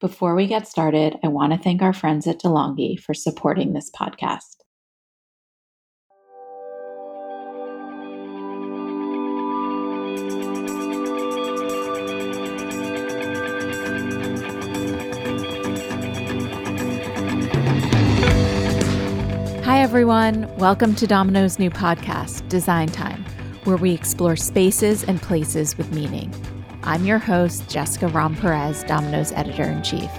Before we get started, I want to thank our friends at DeLonghi for supporting this podcast. Hi, everyone. Welcome to Domino's new podcast, Design Time, where we explore spaces and places with meaning. I'm your host, Jessica Romm Perez, Domino's editor in chief.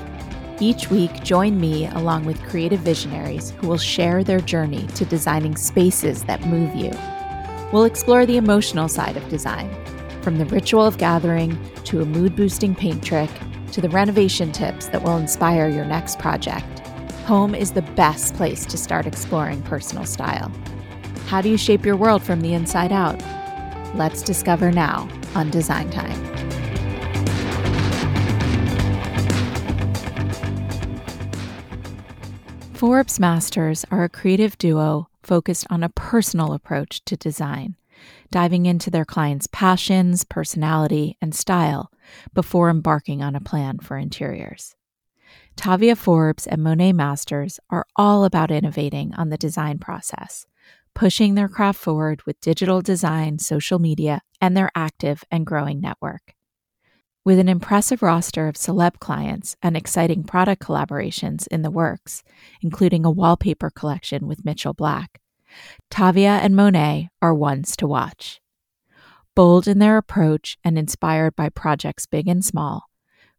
Each week, join me along with creative visionaries who will share their journey to designing spaces that move you. We'll explore the emotional side of design, from the ritual of gathering to a mood boosting paint trick to the renovation tips that will inspire your next project. Home is the best place to start exploring personal style. How do you shape your world from the inside out? Let's discover now on Design Time. Forbes Masters are a creative duo focused on a personal approach to design, diving into their clients' passions, personality, and style before embarking on a plan for interiors. Tavia Forbes and Monet Masters are all about innovating on the design process, pushing their craft forward with digital design, social media, and their active and growing network. With an impressive roster of celeb clients and exciting product collaborations in the works, including a wallpaper collection with Mitchell Black, Tavia and Monet are ones to watch. Bold in their approach and inspired by projects big and small,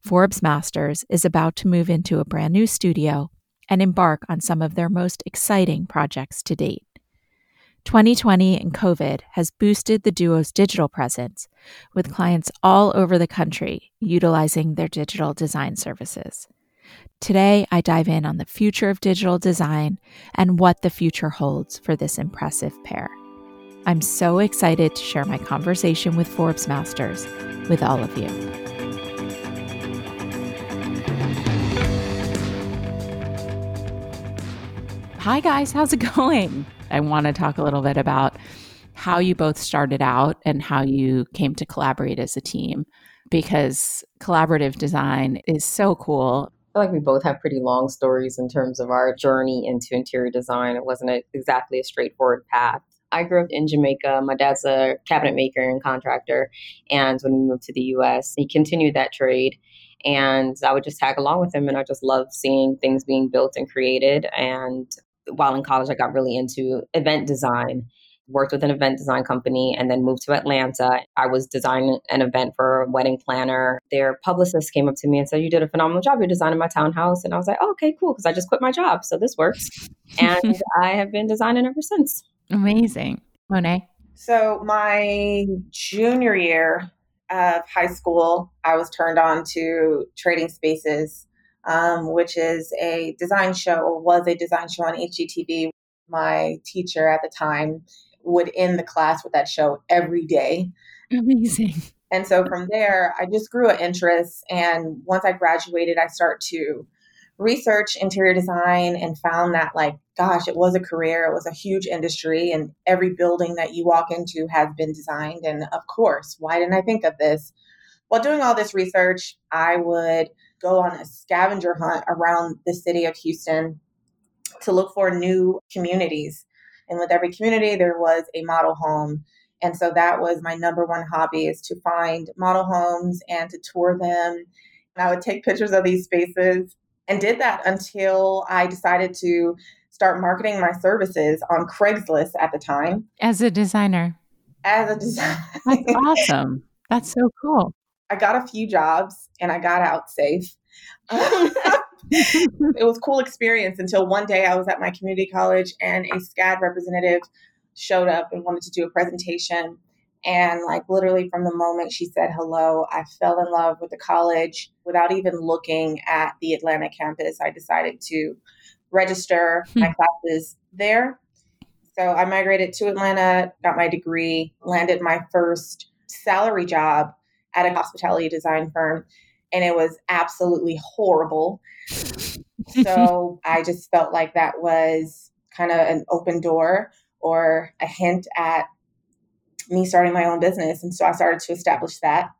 Forbes Masters is about to move into a brand new studio and embark on some of their most exciting projects to date. 2020 and COVID has boosted the duo's digital presence, with clients all over the country utilizing their digital design services. Today, I dive in on the future of digital design and what the future holds for this impressive pair. I'm so excited to share my conversation with Forbes Masters with all of you. Hi, guys, how's it going? I want to talk a little bit about how you both started out and how you came to collaborate as a team because collaborative design is so cool. I feel like we both have pretty long stories in terms of our journey into interior design. It wasn't a, exactly a straightforward path. I grew up in Jamaica. My dad's a cabinet maker and contractor. And when we moved to the US, he continued that trade. And I would just tag along with him. And I just loved seeing things being built and created. And while in college, I got really into event design. Worked with an event design company and then moved to Atlanta. I was designing an event for a wedding planner. Their publicist came up to me and said, You did a phenomenal job. You're designing my townhouse. And I was like, oh, Okay, cool. Because I just quit my job. So this works. and I have been designing ever since. Amazing. Monet. So, my junior year of high school, I was turned on to trading spaces um, which is a design show or was a design show on HGTV. My teacher at the time would end the class with that show every day. Amazing. And so from there, I just grew an interest. And once I graduated, I start to research interior design and found that, like, gosh, it was a career, it was a huge industry, and every building that you walk into has been designed. And of course, why didn't I think of this? While doing all this research, I would go on a scavenger hunt around the city of Houston to look for new communities. And with every community, there was a model home. And so that was my number one hobby is to find model homes and to tour them. And I would take pictures of these spaces and did that until I decided to start marketing my services on Craigslist at the time. As a designer. As a designer. That's awesome. That's so cool. I got a few jobs and I got out safe. it was cool experience until one day I was at my community college and a SCAD representative showed up and wanted to do a presentation. And like literally from the moment she said hello, I fell in love with the college without even looking at the Atlanta campus. I decided to register hmm. my classes there. So I migrated to Atlanta, got my degree, landed my first salary job at a hospitality design firm, and it was absolutely horrible. so I just felt like that was kind of an open door or a hint at me starting my own business. And so I started to establish that.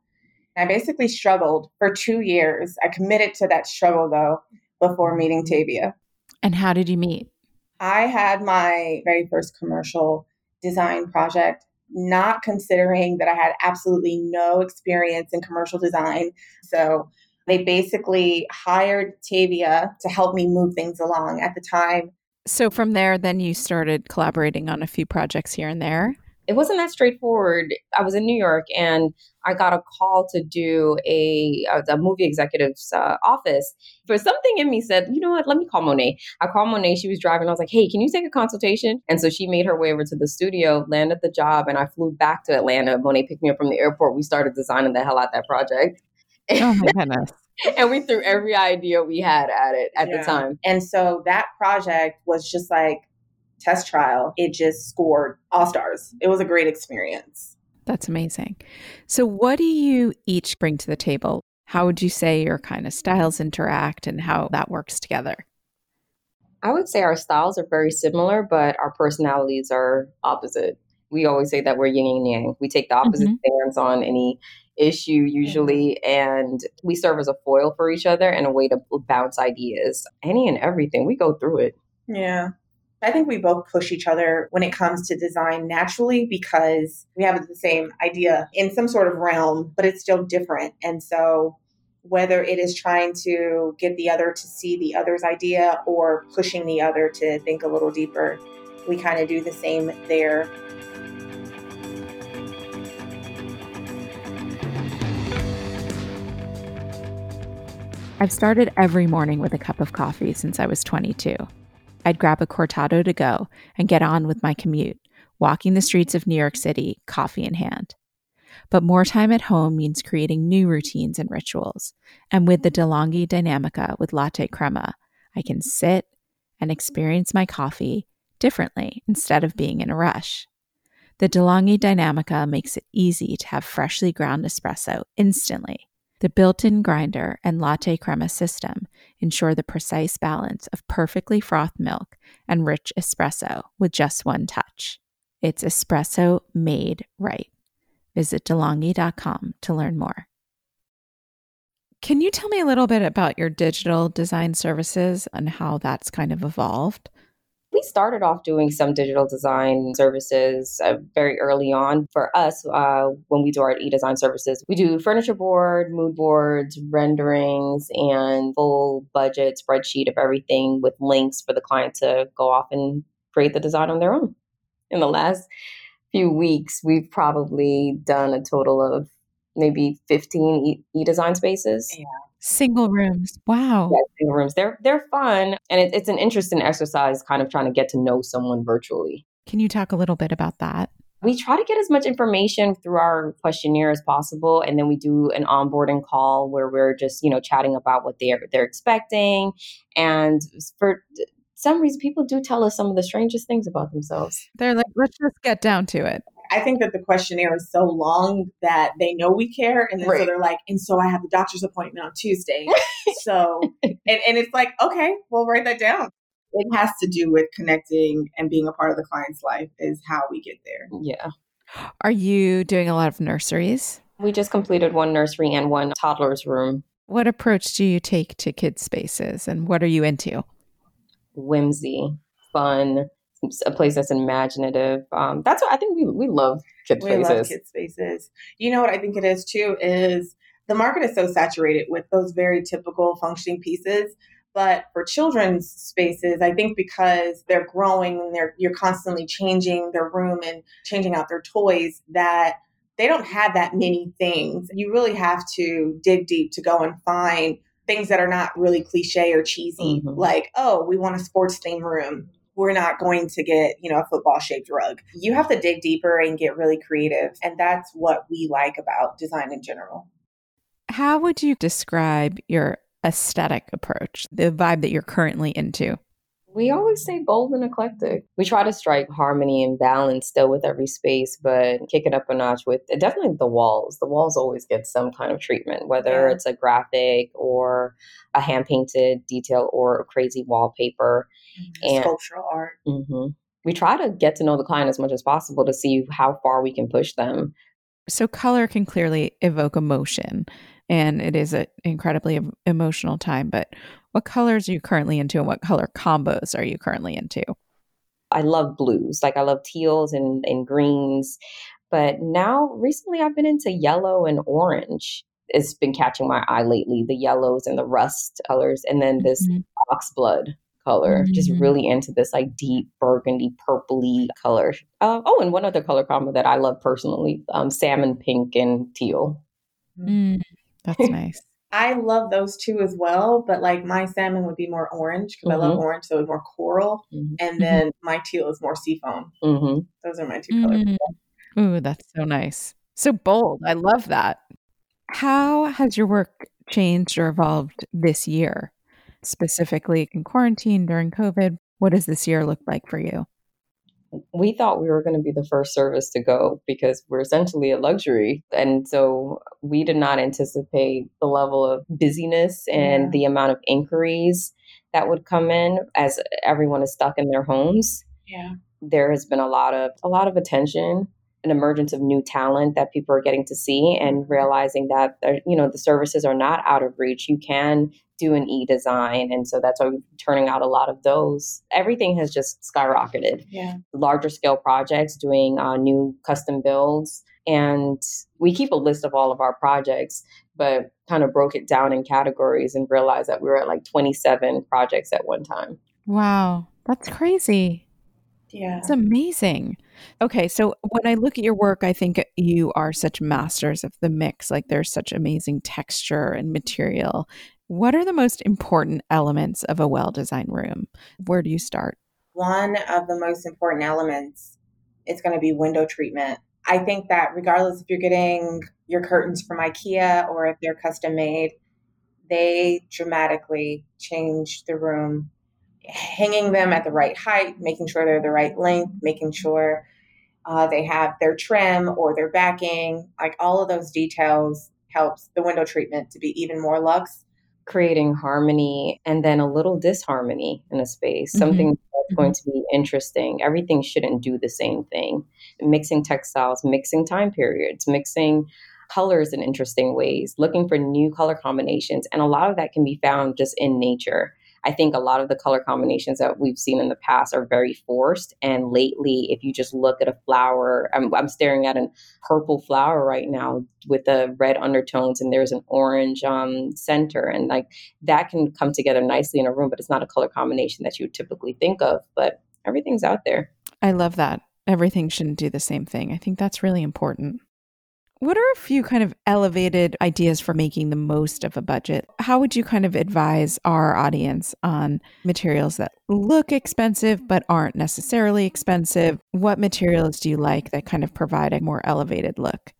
I basically struggled for two years. I committed to that struggle though before meeting Tavia. And how did you meet? I had my very first commercial design project, not considering that I had absolutely no experience in commercial design. So they basically hired Tavia to help me move things along at the time. So from there, then you started collaborating on a few projects here and there it wasn't that straightforward. I was in New York and I got a call to do a, a movie executive's uh, office. For something in me said, you know what, let me call Monet. I called Monet. She was driving. I was like, hey, can you take a consultation? And so she made her way over to the studio, landed the job, and I flew back to Atlanta. Monet picked me up from the airport. We started designing the hell out that project. Oh my goodness. and we threw every idea we had at it at yeah. the time. And so that project was just like test trial, it just scored all stars. It was a great experience. That's amazing. So, what do you each bring to the table? How would you say your kind of styles interact and how that works together? I would say our styles are very similar, but our personalities are opposite. We always say that we're yin and yang. We take the opposite mm-hmm. stance on any issue usually mm-hmm. and we serve as a foil for each other and a way to bounce ideas any and everything we go through it yeah I think we both push each other when it comes to design naturally because we have the same idea in some sort of realm, but it's still different. And so, whether it is trying to get the other to see the other's idea or pushing the other to think a little deeper, we kind of do the same there. I've started every morning with a cup of coffee since I was 22. I'd grab a cortado to go and get on with my commute, walking the streets of New York City, coffee in hand. But more time at home means creating new routines and rituals. And with the DeLonghi Dynamica with latte crema, I can sit and experience my coffee differently instead of being in a rush. The DeLonghi Dynamica makes it easy to have freshly ground espresso instantly the built in grinder and latte crema system ensure the precise balance of perfectly frothed milk and rich espresso with just one touch. It's espresso made right. Visit DeLonghi.com to learn more. Can you tell me a little bit about your digital design services and how that's kind of evolved? We started off doing some digital design services uh, very early on. For us, uh, when we do our e-design services, we do furniture board, mood boards, renderings, and full budget spreadsheet of everything with links for the client to go off and create the design on their own. In the last few weeks, we've probably done a total of maybe 15 e- design spaces. Yeah. Single rooms. Wow. Yeah, single rooms. They're they're fun, and it, it's an interesting exercise, kind of trying to get to know someone virtually. Can you talk a little bit about that? We try to get as much information through our questionnaire as possible, and then we do an onboarding call where we're just you know chatting about what they're they're expecting, and for some reason, people do tell us some of the strangest things about themselves. They're like, let's just get down to it. I think that the questionnaire is so long that they know we care. And then right. so they're like, and so I have the doctor's appointment on Tuesday. so, and, and it's like, okay, we'll write that down. It has to do with connecting and being a part of the client's life, is how we get there. Yeah. Are you doing a lot of nurseries? We just completed one nursery and one toddler's room. What approach do you take to kids' spaces and what are you into? Whimsy, fun, a place that's imaginative. Um, that's what I think we we love kid we spaces. Love kid spaces. You know what I think it is too is the market is so saturated with those very typical functioning pieces. But for children's spaces, I think because they're growing and they're you're constantly changing their room and changing out their toys that they don't have that many things. You really have to dig deep to go and find things that are not really cliche or cheesy, mm-hmm. like, oh, we want a sports theme room we're not going to get, you know, a football shaped rug. You have to dig deeper and get really creative. And that's what we like about design in general. How would you describe your aesthetic approach, the vibe that you're currently into? We always say bold and eclectic. We try to strike harmony and balance still with every space, but kick it up a notch with definitely the walls. The walls always get some kind of treatment, whether yeah. it's a graphic or a hand painted detail or a crazy wallpaper. Mm-hmm. And, Sculptural art. Mm-hmm. We try to get to know the client as much as possible to see how far we can push them So, color can clearly evoke emotion, and it is an incredibly emotional time. But what colors are you currently into, and what color combos are you currently into? I love blues, like I love teals and, and greens. But now, recently, I've been into yellow and orange. It's been catching my eye lately the yellows and the rust colors, and then this mm-hmm. oxblood color. Mm-hmm. Just really into this like deep burgundy, purpley color. Uh, oh, and one other color combo that I love personally: um, salmon pink and teal. Mm, that's nice. I love those two as well, but like my salmon would be more orange because mm-hmm. I love mm-hmm. orange, so it's more coral, mm-hmm. and mm-hmm. then my teal is more seafoam. Mm-hmm. Those are my two colors. Mm-hmm. Ooh, that's so nice. So bold. I love that. How has your work changed or evolved this year? specifically in quarantine during COVID. What does this year look like for you? We thought we were going to be the first service to go because we're essentially a luxury. And so we did not anticipate the level of busyness and yeah. the amount of inquiries that would come in as everyone is stuck in their homes. Yeah. There has been a lot of a lot of attention an emergence of new talent that people are getting to see and realizing that uh, you know the services are not out of reach you can do an e-design and so that's why we're turning out a lot of those everything has just skyrocketed yeah larger scale projects doing uh, new custom builds and we keep a list of all of our projects but kind of broke it down in categories and realized that we were at like 27 projects at one time wow that's crazy yeah. It's amazing. Okay, so when I look at your work, I think you are such masters of the mix. Like there's such amazing texture and material. What are the most important elements of a well designed room? Where do you start? One of the most important elements is going to be window treatment. I think that regardless if you're getting your curtains from IKEA or if they're custom made, they dramatically change the room hanging them at the right height, making sure they're the right length, making sure uh, they have their trim or their backing, like all of those details helps the window treatment to be even more luxe. Creating harmony and then a little disharmony in a space, mm-hmm. something that's mm-hmm. going to be interesting. Everything shouldn't do the same thing. Mixing textiles, mixing time periods, mixing colors in interesting ways, looking for new color combinations. And a lot of that can be found just in nature. I think a lot of the color combinations that we've seen in the past are very forced. And lately, if you just look at a flower, I'm, I'm staring at a purple flower right now with the red undertones, and there's an orange um, center. And like that can come together nicely in a room, but it's not a color combination that you would typically think of. But everything's out there. I love that. Everything shouldn't do the same thing. I think that's really important. What are a few kind of elevated ideas for making the most of a budget? How would you kind of advise our audience on materials that look expensive but aren't necessarily expensive? What materials do you like that kind of provide a more elevated look?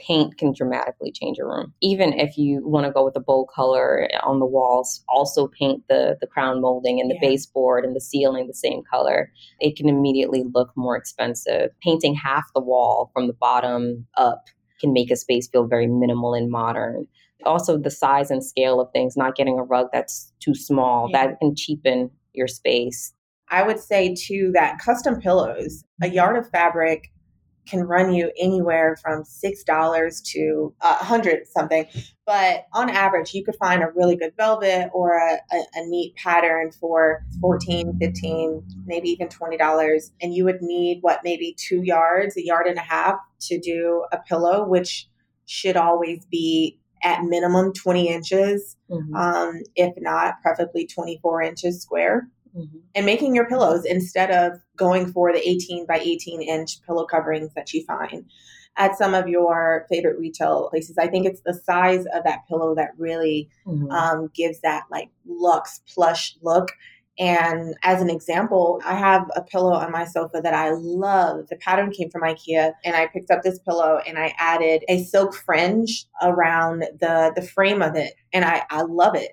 Paint can dramatically change a room. Even if you want to go with a bold color on the walls, also paint the the crown molding and the yeah. baseboard and the ceiling the same color. It can immediately look more expensive. Painting half the wall from the bottom up can make a space feel very minimal and modern. Also, the size and scale of things, not getting a rug that's too small, yeah. that can cheapen your space. I would say too that custom pillows, a yard of fabric can run you anywhere from six dollars to a hundred something. But on average you could find a really good velvet or a, a, a, neat pattern for 14 15 maybe even 20 dollars. And you would need what maybe two yards a yard and a half to do a pillow which should always be at minimum 20 inches mm-hmm. um, if not preferably 24 inches square mm-hmm. and making your pillows instead of going for the 18 by 18 inch pillow coverings that you find at some of your favorite retail places. I think it's the size of that pillow that really mm-hmm. um, gives that like luxe plush look. And as an example, I have a pillow on my sofa that I love. The pattern came from IKEA, and I picked up this pillow and I added a silk fringe around the the frame of it, and I I love it.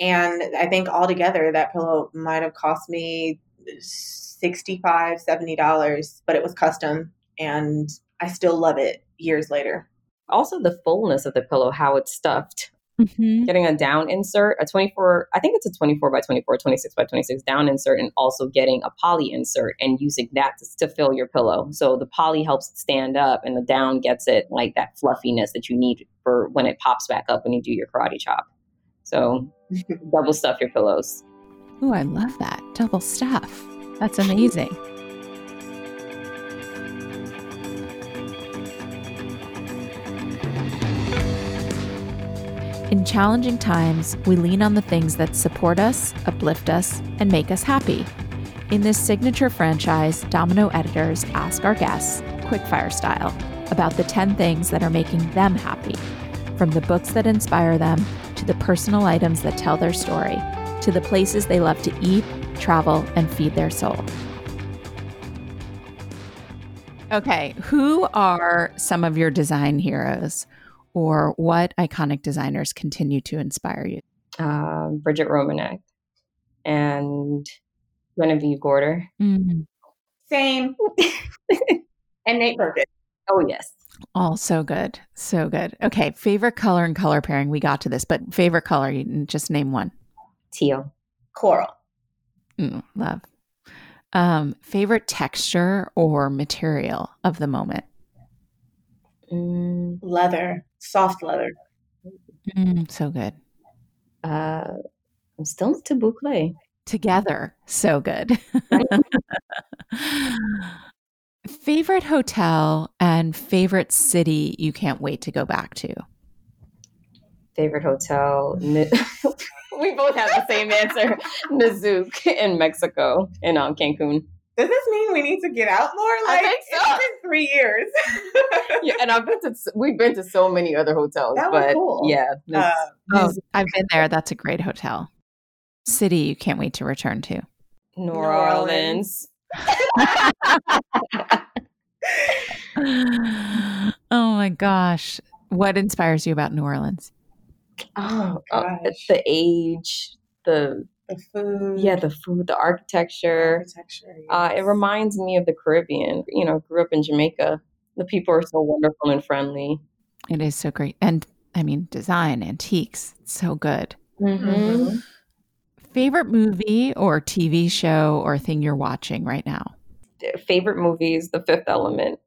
And I think altogether that pillow might have cost me 65 $70, but it was custom and I still love it years later. Also, the fullness of the pillow, how it's stuffed. Mm-hmm. Getting a down insert, a 24, I think it's a 24 by 24, 26 by 26 down insert, and also getting a poly insert and using that to, to fill your pillow. So the poly helps it stand up, and the down gets it like that fluffiness that you need for when it pops back up when you do your karate chop. So double stuff your pillows. Oh, I love that. Double stuff. That's amazing. In challenging times, we lean on the things that support us, uplift us, and make us happy. In this signature franchise, Domino editors ask our guests, quickfire style, about the 10 things that are making them happy, from the books that inspire them to the personal items that tell their story, to the places they love to eat, travel, and feed their soul. Okay, who are some of your design heroes? or what iconic designers continue to inspire you? Uh, Bridget Romanek and Genevieve Gorder. Mm-hmm. Same. and Nate Berkus. Oh, yes. All so good. So good. Okay. Favorite color and color pairing. We got to this, but favorite color, you can just name one. Teal. Coral. Mm, love. Um, favorite texture or material of the moment? Mm, leather soft leather. Mm, so good. Uh, I'm still to boucle. Together, so good. favorite hotel and favorite city you can't wait to go back to. Favorite hotel. we both have the same answer. Nizuc in Mexico in um, Cancun does this mean we need to get out more? Like so. it's been three years. yeah, and I've been to we've been to so many other hotels, that but cool. yeah, uh, oh, I've been there. That's a great hotel. City you can't wait to return to. New, New Orleans. oh my gosh, what inspires you about New Orleans? Oh, uh, the age, the the food. Yeah, the food, the architecture. Architecture. Yes. Uh, it reminds me of the Caribbean. You know, grew up in Jamaica. The people are so wonderful and friendly. It is so great. And I mean, design, antiques, so good. Mm-hmm. Mm-hmm. Favorite movie or TV show or thing you're watching right now? Favorite movies, The Fifth Element.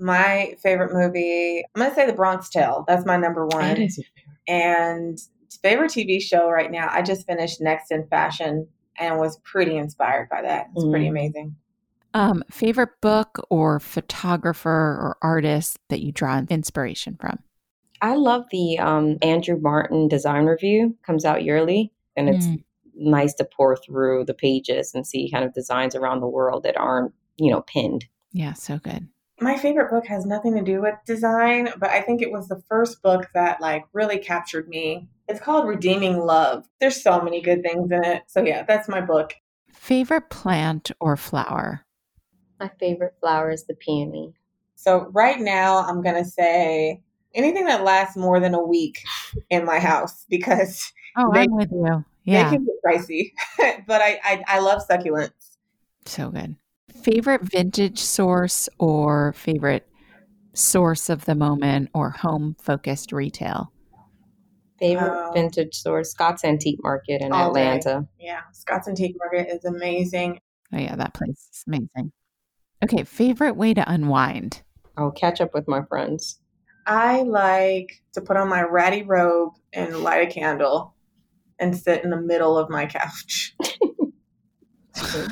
My favorite movie, I'm going to say The Bronx Tale. That's my number one. That is your favorite. And favorite TV show right now, I just finished Next in Fashion and was pretty inspired by that. It's mm. pretty amazing. Um, favorite book or photographer or artist that you draw inspiration from? I love the um, Andrew Martin Design Review. Comes out yearly, and it's mm. Nice to pour through the pages and see kind of designs around the world that aren't, you know, pinned. Yeah, so good my favorite book has nothing to do with design, but I think it was the first book that like really captured me. It's called Redeeming Love. There's so many good things in it. So yeah, that's my book. Favorite plant or flower? My favorite flower is the peony. So right now I'm going to say anything that lasts more than a week in my house because Oh, they, I'm with you. Yeah. They can get pricey. but I, I I love succulents. So good favorite vintage source or favorite source of the moment or home focused retail? Favorite um, vintage source, Scott's Antique Market in Atlanta. Day. Yeah, Scott's Antique Market is amazing. Oh, yeah, that place is amazing. Okay, favorite way to unwind? I'll catch up with my friends. I like to put on my ratty robe and light a candle and sit in the middle of my couch.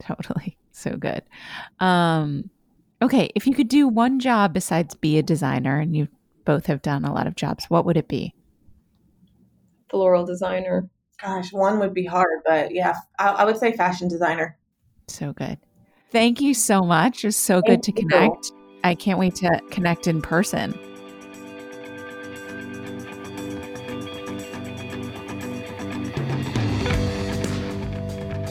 totally so good. Um, okay, if you could do one job besides be a designer, and you both have done a lot of jobs, what would it be? Floral designer. Gosh, one would be hard, but yeah, I, I would say fashion designer. So good. Thank you so much. It was so Thank good to connect. I can't wait to connect in person.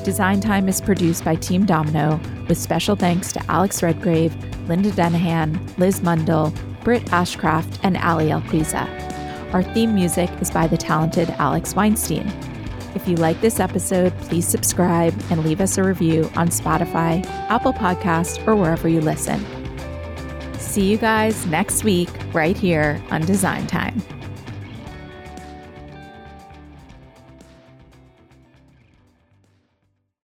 Design Time is produced by Team Domino, with special thanks to Alex Redgrave, Linda Denahan, Liz Mundell, Britt Ashcraft, and Ali Alquiza. Our theme music is by the talented Alex Weinstein. If you like this episode, please subscribe and leave us a review on Spotify, Apple Podcasts, or wherever you listen. See you guys next week, right here on Design Time.